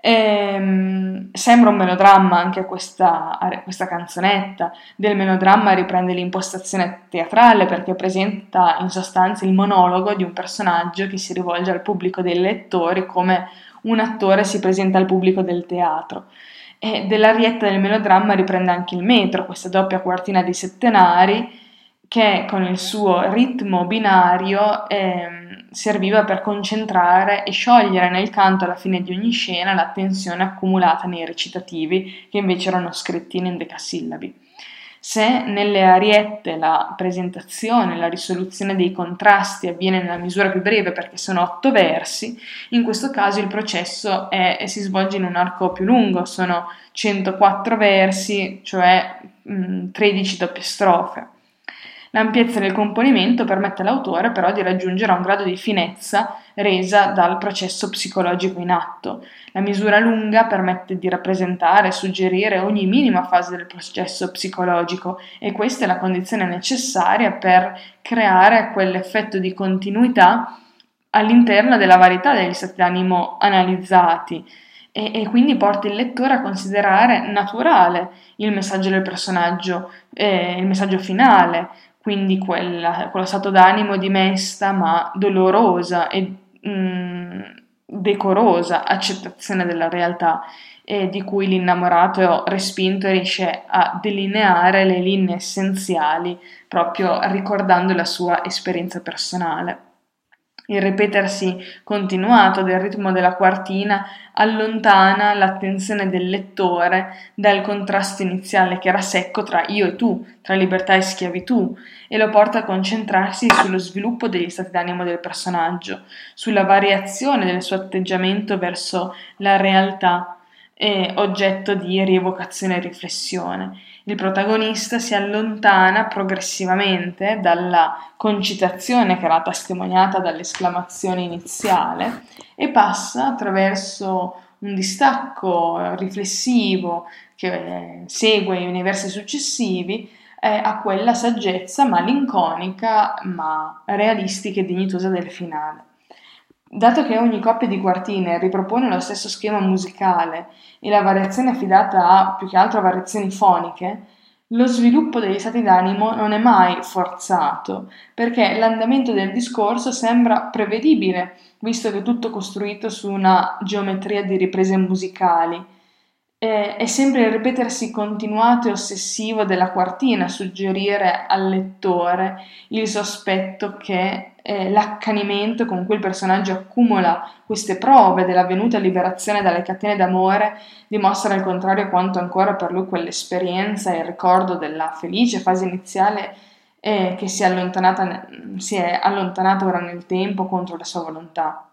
[SPEAKER 1] ehm, sembra un melodramma anche questa, questa canzonetta. Del melodramma riprende l'impostazione teatrale perché presenta in sostanza il monologo di un personaggio che si rivolge al pubblico dei lettori come un attore si presenta al pubblico del teatro. E dell'arietta del melodramma riprende anche il metro, questa doppia quartina di settenari che con il suo ritmo binario eh, serviva per concentrare e sciogliere nel canto alla fine di ogni scena la tensione accumulata nei recitativi che invece erano scritti in endecasillabi. Se nelle ariette la presentazione, la risoluzione dei contrasti avviene nella misura più breve perché sono otto versi, in questo caso il processo è, si svolge in un arco più lungo, sono 104 versi, cioè mh, 13 doppie strofe. L'ampiezza del componimento permette all'autore però di raggiungere un grado di finezza resa dal processo psicologico in atto. La misura lunga permette di rappresentare e suggerire ogni minima fase del processo psicologico e questa è la condizione necessaria per creare quell'effetto di continuità all'interno della varietà degli stati d'animo analizzati e, e, quindi porta il lettore a considerare naturale il messaggio del personaggio, eh, il messaggio finale, quindi quella, quello stato d'animo di mesta ma dolorosa e mh, mm, decorosa accettazione della realtà e di cui l'innamorato respinto riesce a delineare le linee essenziali proprio ricordando la sua esperienza personale. Il ripetersi continuato del ritmo della quartina allontana l'attenzione del lettore dal contrasto iniziale che era secco tra io e tu, tra libertà e schiavitù, e lo porta a concentrarsi sullo sviluppo degli stati d'animo del personaggio, sulla variazione del suo atteggiamento verso la realtà e oggetto di rievocazione e riflessione il protagonista si allontana progressivamente dalla concitazione che era testimoniata dall'esclamazione iniziale e passa attraverso un distacco riflessivo che segue i versi successivi eh, a quella saggezza malinconica ma realistica e dignitosa del finale. Dato che ogni coppia di quartine ripropone lo stesso schema musicale e la variazione è affidata a più che altro variazioni foniche, lo sviluppo degli stati d'animo non è mai forzato, perché l'andamento del discorso sembra prevedibile, visto che è tutto costruito su una geometria di riprese musicali. È sempre il ripetersi continuato e ossessivo della quartina a suggerire al lettore il sospetto che eh, l'accanimento con cui il personaggio accumula queste prove dell'avvenuta liberazione dalle catene d'amore dimostra al contrario quanto ancora per lui quell'esperienza e il ricordo della felice fase iniziale eh, che si è, allontanata, si è allontanata ora nel tempo contro la sua volontà.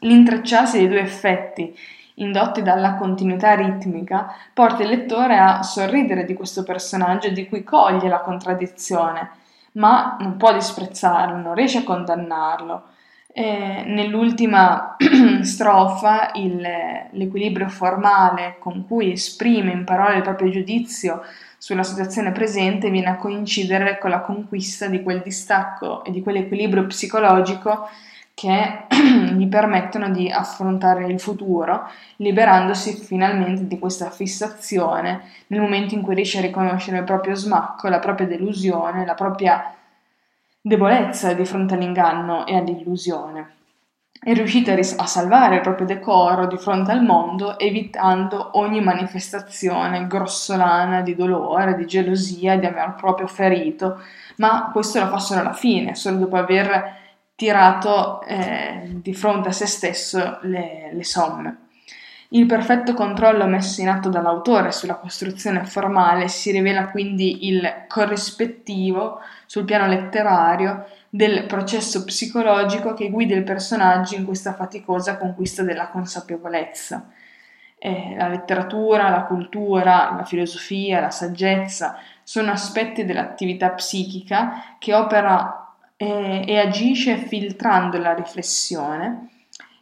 [SPEAKER 1] L'intrecciarsi dei due effetti indotti dalla continuità ritmica porta il lettore a sorridere di questo personaggio di cui coglie la contraddizione ma non può disprezzarlo, non riesce a condannarlo. Eh, nell'ultima strofa il, l'equilibrio formale con cui esprime in parole il proprio giudizio sulla situazione presente viene a coincidere con la conquista di quel distacco e di quell'equilibrio psicologico che gli permettono di affrontare il futuro, liberandosi finalmente di questa fissazione nel momento in cui riesce a riconoscere il proprio smacco, la propria delusione, la propria debolezza di fronte all'inganno e all'illusione. È riuscita a salvare il proprio decoro di fronte al mondo, evitando ogni manifestazione grossolana di dolore, di gelosia, di aver proprio ferito, ma questo lo fa solo alla fine, solo dopo aver tirato eh, di fronte a se stesso le, le somme. Il perfetto controllo messo in atto dall'autore sulla costruzione formale si rivela quindi il corrispettivo sul piano letterario del processo psicologico che guida il personaggio in questa faticosa conquista della consapevolezza. Eh, la letteratura, la cultura, la filosofia, la saggezza sono aspetti dell'attività psichica che opera e, e agisce filtrando la riflessione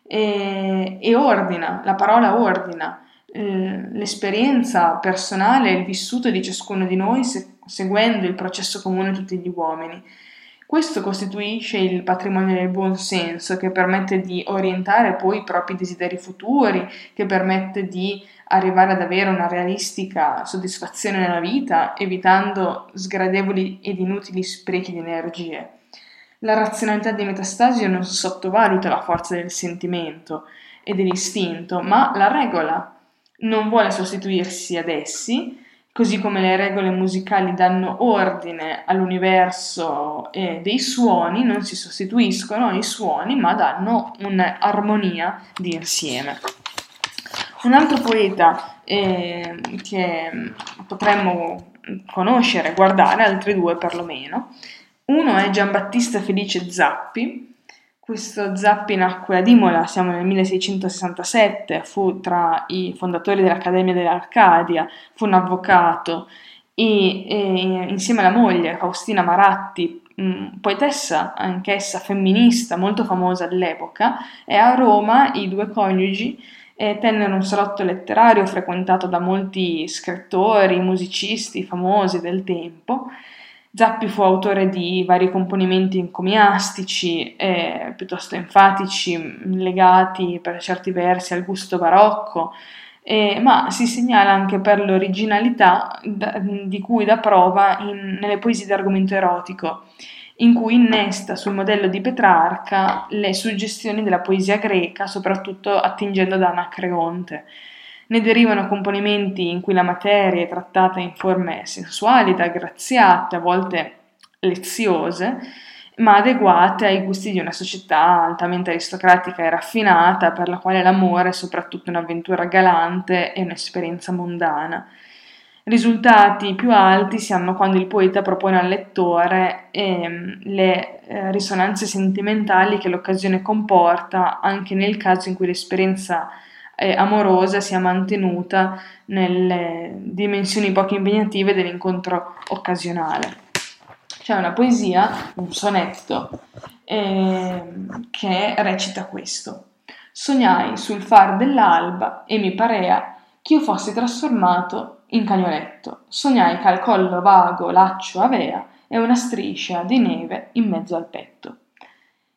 [SPEAKER 1] e, e ordina, la parola ordina eh, l'esperienza personale e il vissuto di ciascuno di noi se, seguendo il processo comune di tutti gli uomini. Questo costituisce il patrimonio del buon senso che permette di orientare poi i propri desideri futuri, che permette di arrivare ad avere una realistica soddisfazione nella vita, evitando sgradevoli ed inutili sprechi di energie. La razionalità di Metastasio non sottovaluta la forza del sentimento e dell'istinto, ma la regola. Non vuole sostituirsi ad essi, così come le regole musicali danno ordine all'universo eh, dei suoni, non si sostituiscono ai suoni, ma danno un'armonia di insieme. Un altro poeta eh, che potremmo conoscere, guardare, altri due perlomeno, uno è Giambattista Felice Zappi. Questo Zappi nacque ad Imola, siamo nel 1667, fu tra i fondatori dell'Accademia dell'Arcadia, fu un avvocato e, e insieme alla moglie Faustina Maratti, poetessa anch'essa femminista molto famosa all'epoca, e a Roma i due coniugi eh, tennero un salotto letterario frequentato da molti scrittori, musicisti famosi del tempo Zappi fu autore di vari componimenti encomiastici, eh, piuttosto enfatici, legati per certi versi al gusto barocco, eh, ma si segnala anche per l'originalità da, di cui dà prova in, nelle poesie di argomento erotico, in cui innesta sul modello di Petrarca le suggestioni della poesia greca, soprattutto attingendo da Anacreonte. Ne derivano componimenti in cui la materia è trattata in forme sensuali ed aggraziate, a volte leziose, ma adeguate ai gusti di una società altamente aristocratica e raffinata, per la quale l'amore è soprattutto un'avventura galante e un'esperienza mondana. Risultati più alti si hanno quando il poeta propone al lettore ehm, le eh, risonanze sentimentali che l'occasione comporta, anche nel caso in cui l'esperienza eh, amorosa sia mantenuta nelle dimensioni poco impegnative dell'incontro occasionale. C'è una poesia, un sonetto, eh, che recita questo. Sognai sul far dell'alba e mi parea che io fossi trasformato in cagnoletto. Sognai che al collo vago laccio avea e una striscia di neve in mezzo al petto.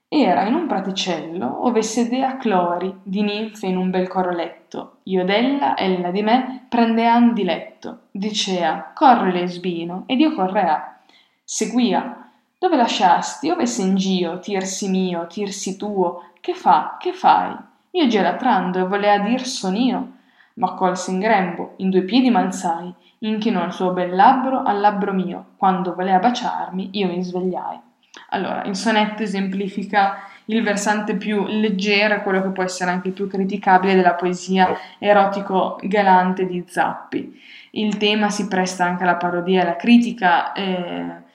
[SPEAKER 1] Era in un praticello ove sedea Clori di ninfe in un bel coroletto. Io d'ella, ella di me, prendean di letto. Dicea, corre lesbino, ed io correa. Seguia, dove lasciasti? Ove sei in gio, tirsi mio, tirsi tuo? Che fa? Che fai? Io gelatrando e volea dir son io. Ma colse in grembo, in due piedi m'alzai, inchinò il suo bel labbro al labbro mio. Quando volea baciarmi, io mi svegliai. Allora, il sonetto esemplifica il versante più leggero, quello che può essere anche più criticabile della poesia erotico galante di Zappi. Il tema si presta anche alla parodia e alla critica. Eh,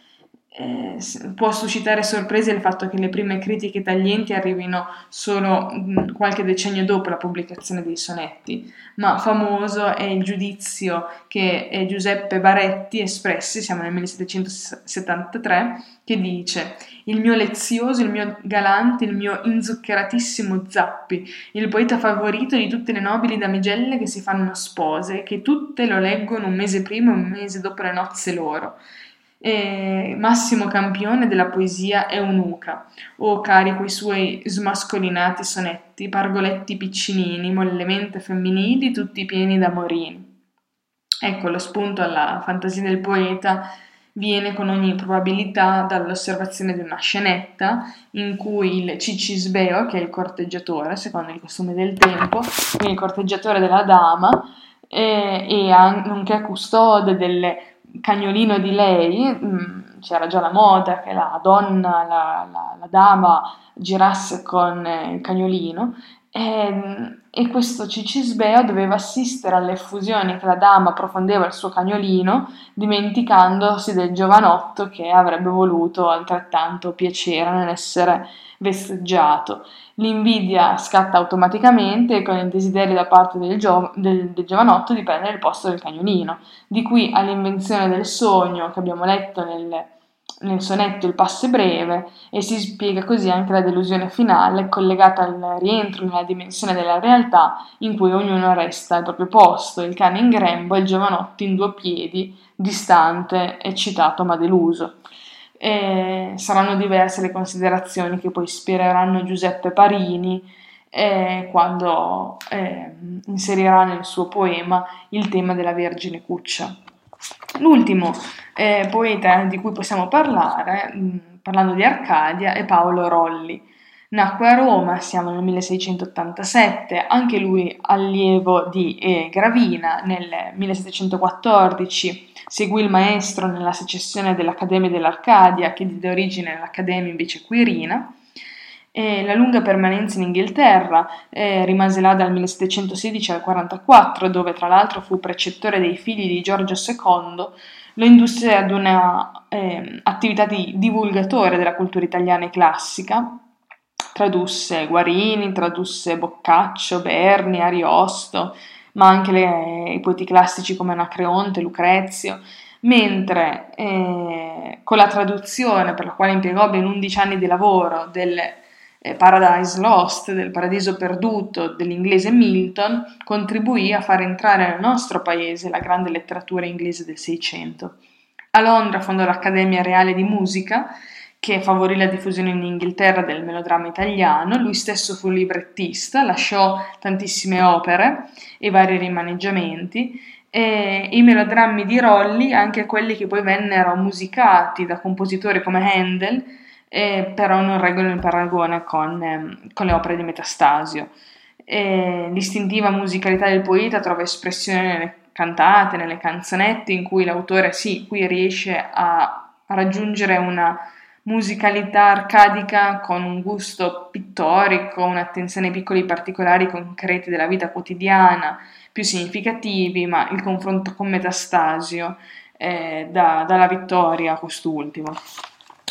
[SPEAKER 1] eh, può suscitare sorprese il fatto che le prime critiche taglienti arrivino solo qualche decennio dopo la pubblicazione dei sonetti, ma famoso è il giudizio che Giuseppe Baretti espresse, siamo nel 1773, che dice il mio lezioso, il mio galante, il mio inzuccheratissimo Zappi, il poeta favorito di tutte le nobili damigelle che si fanno spose, che tutte lo leggono un mese prima e un mese dopo le nozze loro e massimo campione della poesia eunuca, o cari quei suoi smascolinati sonetti, pargoletti piccinini, mollemente femminili, tutti pieni d'amorini. Ecco, lo spunto alla fantasia del poeta viene con ogni probabilità dall'osservazione di una scenetta in cui il Cicisbeo, che è il corteggiatore, secondo il costume del tempo, quindi il corteggiatore della dama, e, e nonché custode delle cagnolino di lei, mm, c'era già la moda che la donna, la, la, la dama girasse con il cagnolino e, e questo Cicisbeo doveva assistere alle effusioni che la dama profondeva al suo cagnolino, dimenticandosi del giovanotto che avrebbe voluto altrettanto piacere nell'essere vesteggiato. L'invidia scatta automaticamente con il desiderio da parte del, gio- del, del, giovanotto di prendere il posto del cagnolino, di qui all'invenzione del sogno che abbiamo letto nel, nel sonetto Il passo è breve e si spiega così anche la delusione finale collegata al rientro nella dimensione della realtà in cui ognuno resta al proprio posto, il cane in grembo e il giovanotto in due piedi, distante, eccitato ma deluso eh, saranno diverse le considerazioni che poi ispireranno Giuseppe Parini eh, quando eh, inserirà nel suo poema il tema della Vergine Cuccia. L'ultimo eh, poeta di cui possiamo parlare, mh, mm, parlando di Arcadia, è Paolo Rolli. Nacque a Roma, siamo nel 1687, anche lui allievo di eh, Gravina nel 1714 Seguì il maestro nella secessione dell'Accademia dell'Arcadia, che diede origine all'Accademia invece Quirina. E la lunga permanenza in Inghilterra eh, rimase là dal 1716 al 44, dove tra l'altro fu precettore dei figli di Giorgio II, lo indusse ad una eh, attività di divulgatore della cultura italiana e classica. Tradusse Guarini, tradusse Boccaccio, Berni, Ariosto, ma anche le, i poeti classici come Anacreonte, Lucrezio, mentre eh, con la traduzione, per la quale impiegò ben 11 anni di lavoro, del eh, Paradise Lost, del Paradiso Perduto dell'inglese Milton, contribuì a far entrare nel nostro paese la grande letteratura inglese del Seicento. A Londra fondò l'Accademia Reale di Musica, che favorì la diffusione in Inghilterra del melodramma italiano. Lui stesso fu librettista, lasciò tantissime opere e vari rimaneggiamenti. E I melodrammi di Rolli, anche quelli che poi vennero musicati da compositori come Handel, eh, però non reggono il paragone con, eh, con le opere di Metastasio. E l'istintiva musicalità del poeta trova espressione nelle cantate, nelle canzonette, in cui l'autore sì, qui riesce a raggiungere una musicalità arcadica con un gusto pittorico, un'attenzione ai piccoli particolari concreti della vita quotidiana, più significativi, ma il confronto con Metastasio eh, dà, dà la vittoria a quest'ultimo.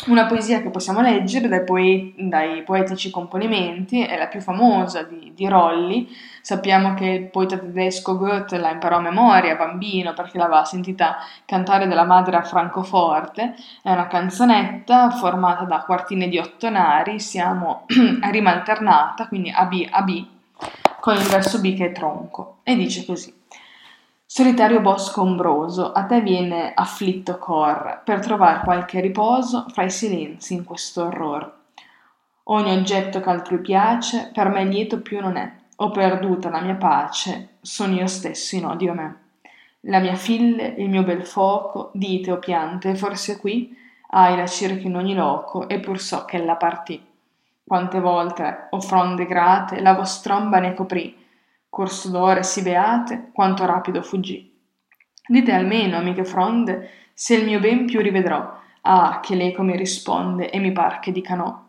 [SPEAKER 1] Una poesia che possiamo leggere dai, poe- dai poetici componimenti è la più famosa di, di, Rolli. Sappiamo che il poeta tedesco Goethe la imparò a memoria, bambino, perché l'aveva sentita cantare della madre a Francoforte. È una canzonetta formata da quartine di otto nari, siamo a rima alternata, quindi AB, AB, con il verso B che è tronco. E dice così. Solitario bosco ombroso, a te viene afflitto cor, per trovar qualche riposo fra i silenzi in questo orror. Ogni oggetto ch'altrui piace, per me lieto più non è, ho perduta la mia pace, son io stesso in odio a me. La mia fille, il mio bel fuoco, dite o piante, forse qui, hai la circa in ogni loco, e pur so che la partì. Quante volte, o fronde grate, la vostr'omba ne coprì, corso d'ore si beate, quanto rapido fuggì. Dite almeno, amiche fronde, se il mio ben più rivedrò. Ah, che l'eco mi risponde e mi par che dica no.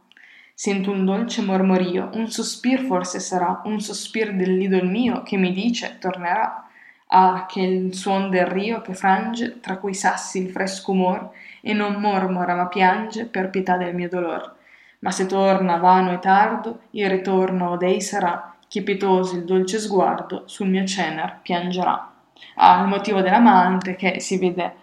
[SPEAKER 1] Sento un dolce mormorio, un sospir forse sarà, un sospir dell'idol mio che mi dice tornerà. Ah, che il suon del rio che frange tra quei sassi il fresco umor e non mormora ma piange per pietà del mio dolor. Ma se torna vano e tardo, il ritorno o dei sarà, che pietoso il dolce sguardo sul mio cener piangerà. Ah, il motivo dell'amante che si vede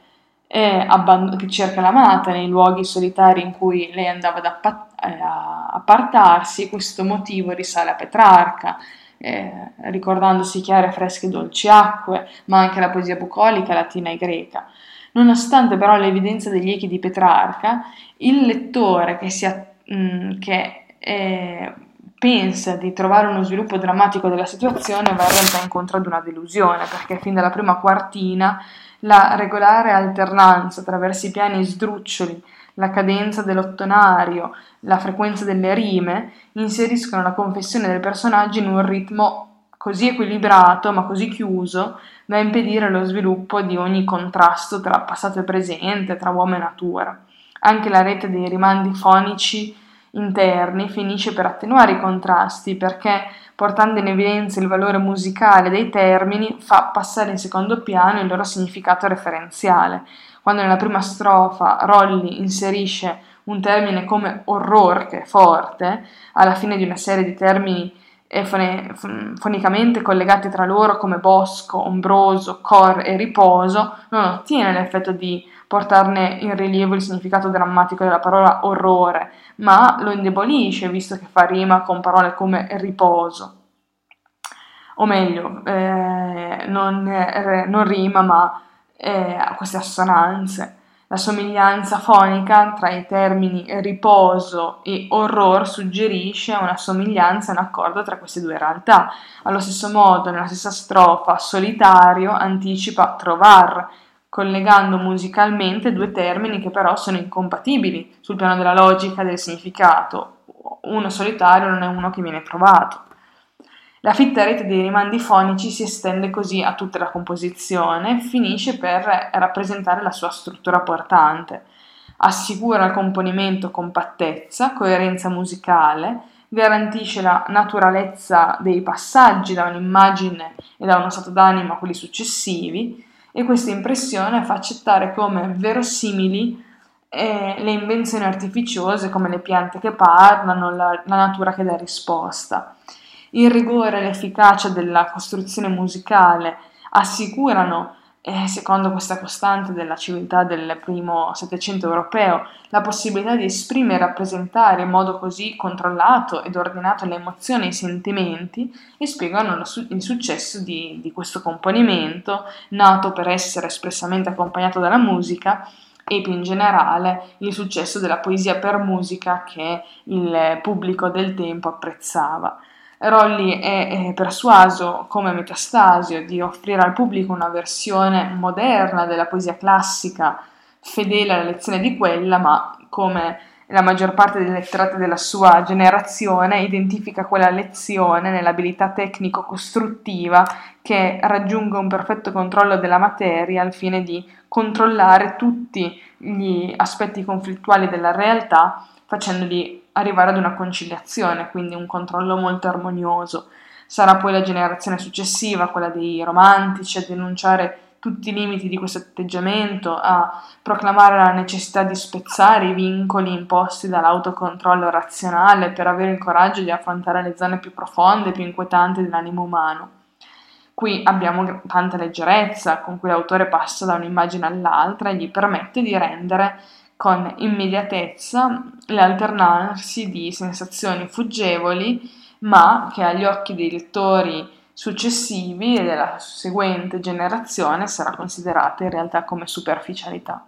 [SPEAKER 1] è abband- che cerca l'amata nei luoghi solitari in cui lei andava ad appa- eh, a appartarsi, questo motivo risale a Petrarca, eh, ricordandosi chiare, fresche e dolci acque, ma anche la poesia bucolica latina e greca. Nonostante però l'evidenza degli echi di Petrarca, il lettore che, si mh, mm, che è pensa di trovare uno sviluppo drammatico della situazione va in realtà incontro ad una delusione, perché fin dalla prima quartina la regolare alternanza attraverso i piani sdruccioli, la cadenza dell'ottonario, la frequenza delle rime, inseriscono la confessione del personaggio in un ritmo così equilibrato ma così chiuso da impedire lo sviluppo di ogni contrasto tra passato e presente, tra uomo e natura. Anche la rete dei rimandi fonici interni finisce per attenuare i contrasti perché portando in evidenza il valore musicale dei termini fa passare in secondo piano il loro significato referenziale. Quando nella prima strofa Rolli inserisce un termine come horror che è forte, alla fine di una serie di termini fone, fonicamente collegati tra loro come bosco, ombroso, cor e riposo, non ottiene l'effetto di portarne in rilievo il significato drammatico della parola orrore, ma lo indebolisce visto che fa rima con parole come riposo. O meglio, eh, non, eh, non, rima ma eh, ha queste assonanze. La somiglianza fonica tra i termini riposo e horror suggerisce una somiglianza e un accordo tra queste due realtà. Allo stesso modo, nella stessa strofa, solitario anticipa trovar, collegando musicalmente due termini che però sono incompatibili sul piano della logica e del significato. Uno solitario non è uno che viene trovato. La fitta rete dei rimandi fonici si estende così a tutta la composizione e finisce per rappresentare la sua struttura portante. Assicura al componimento compattezza, coerenza musicale, garantisce la naturalezza dei passaggi da un'immagine e da uno stato d'animo a quelli successivi, e questa impressione fa accettare come verosimili eh, le invenzioni artificiose come le piante che parlano, la, la natura che dà risposta. Il rigore e l'efficacia della costruzione musicale assicurano eh, secondo questa costante della civiltà del primo Settecento europeo, la possibilità di esprimere e rappresentare in modo così controllato ed ordinato le emozioni e i sentimenti e spiegano su- il successo di, di questo componimento, nato per essere espressamente accompagnato dalla musica, e più in generale il successo della poesia per musica che il pubblico del tempo apprezzava. Rolli è, persuaso, come Metastasio, di offrire al pubblico una versione moderna della poesia classica, fedele alla lezione di quella, ma come la maggior parte delle letterate della sua generazione identifica quella lezione nell'abilità tecnico-costruttiva che raggiunge un perfetto controllo della materia al fine di controllare tutti gli aspetti conflittuali della realtà facendoli arrivare ad una conciliazione, quindi un controllo molto armonioso. Sarà poi la generazione successiva, quella dei romantici, a denunciare tutti i limiti di questo atteggiamento, a proclamare la necessità di spezzare i vincoli imposti dall'autocontrollo razionale per avere il coraggio di affrontare le zone più profonde, più inquietanti dell'animo umano. Qui abbiamo tanta leggerezza con cui l'autore passa da un'immagine all'altra e gli permette di rendere con immediatezza l'alternarsi di sensazioni fuggevoli, ma che agli occhi dei lettori successivi e della seguente generazione sarà considerata in realtà come superficialità.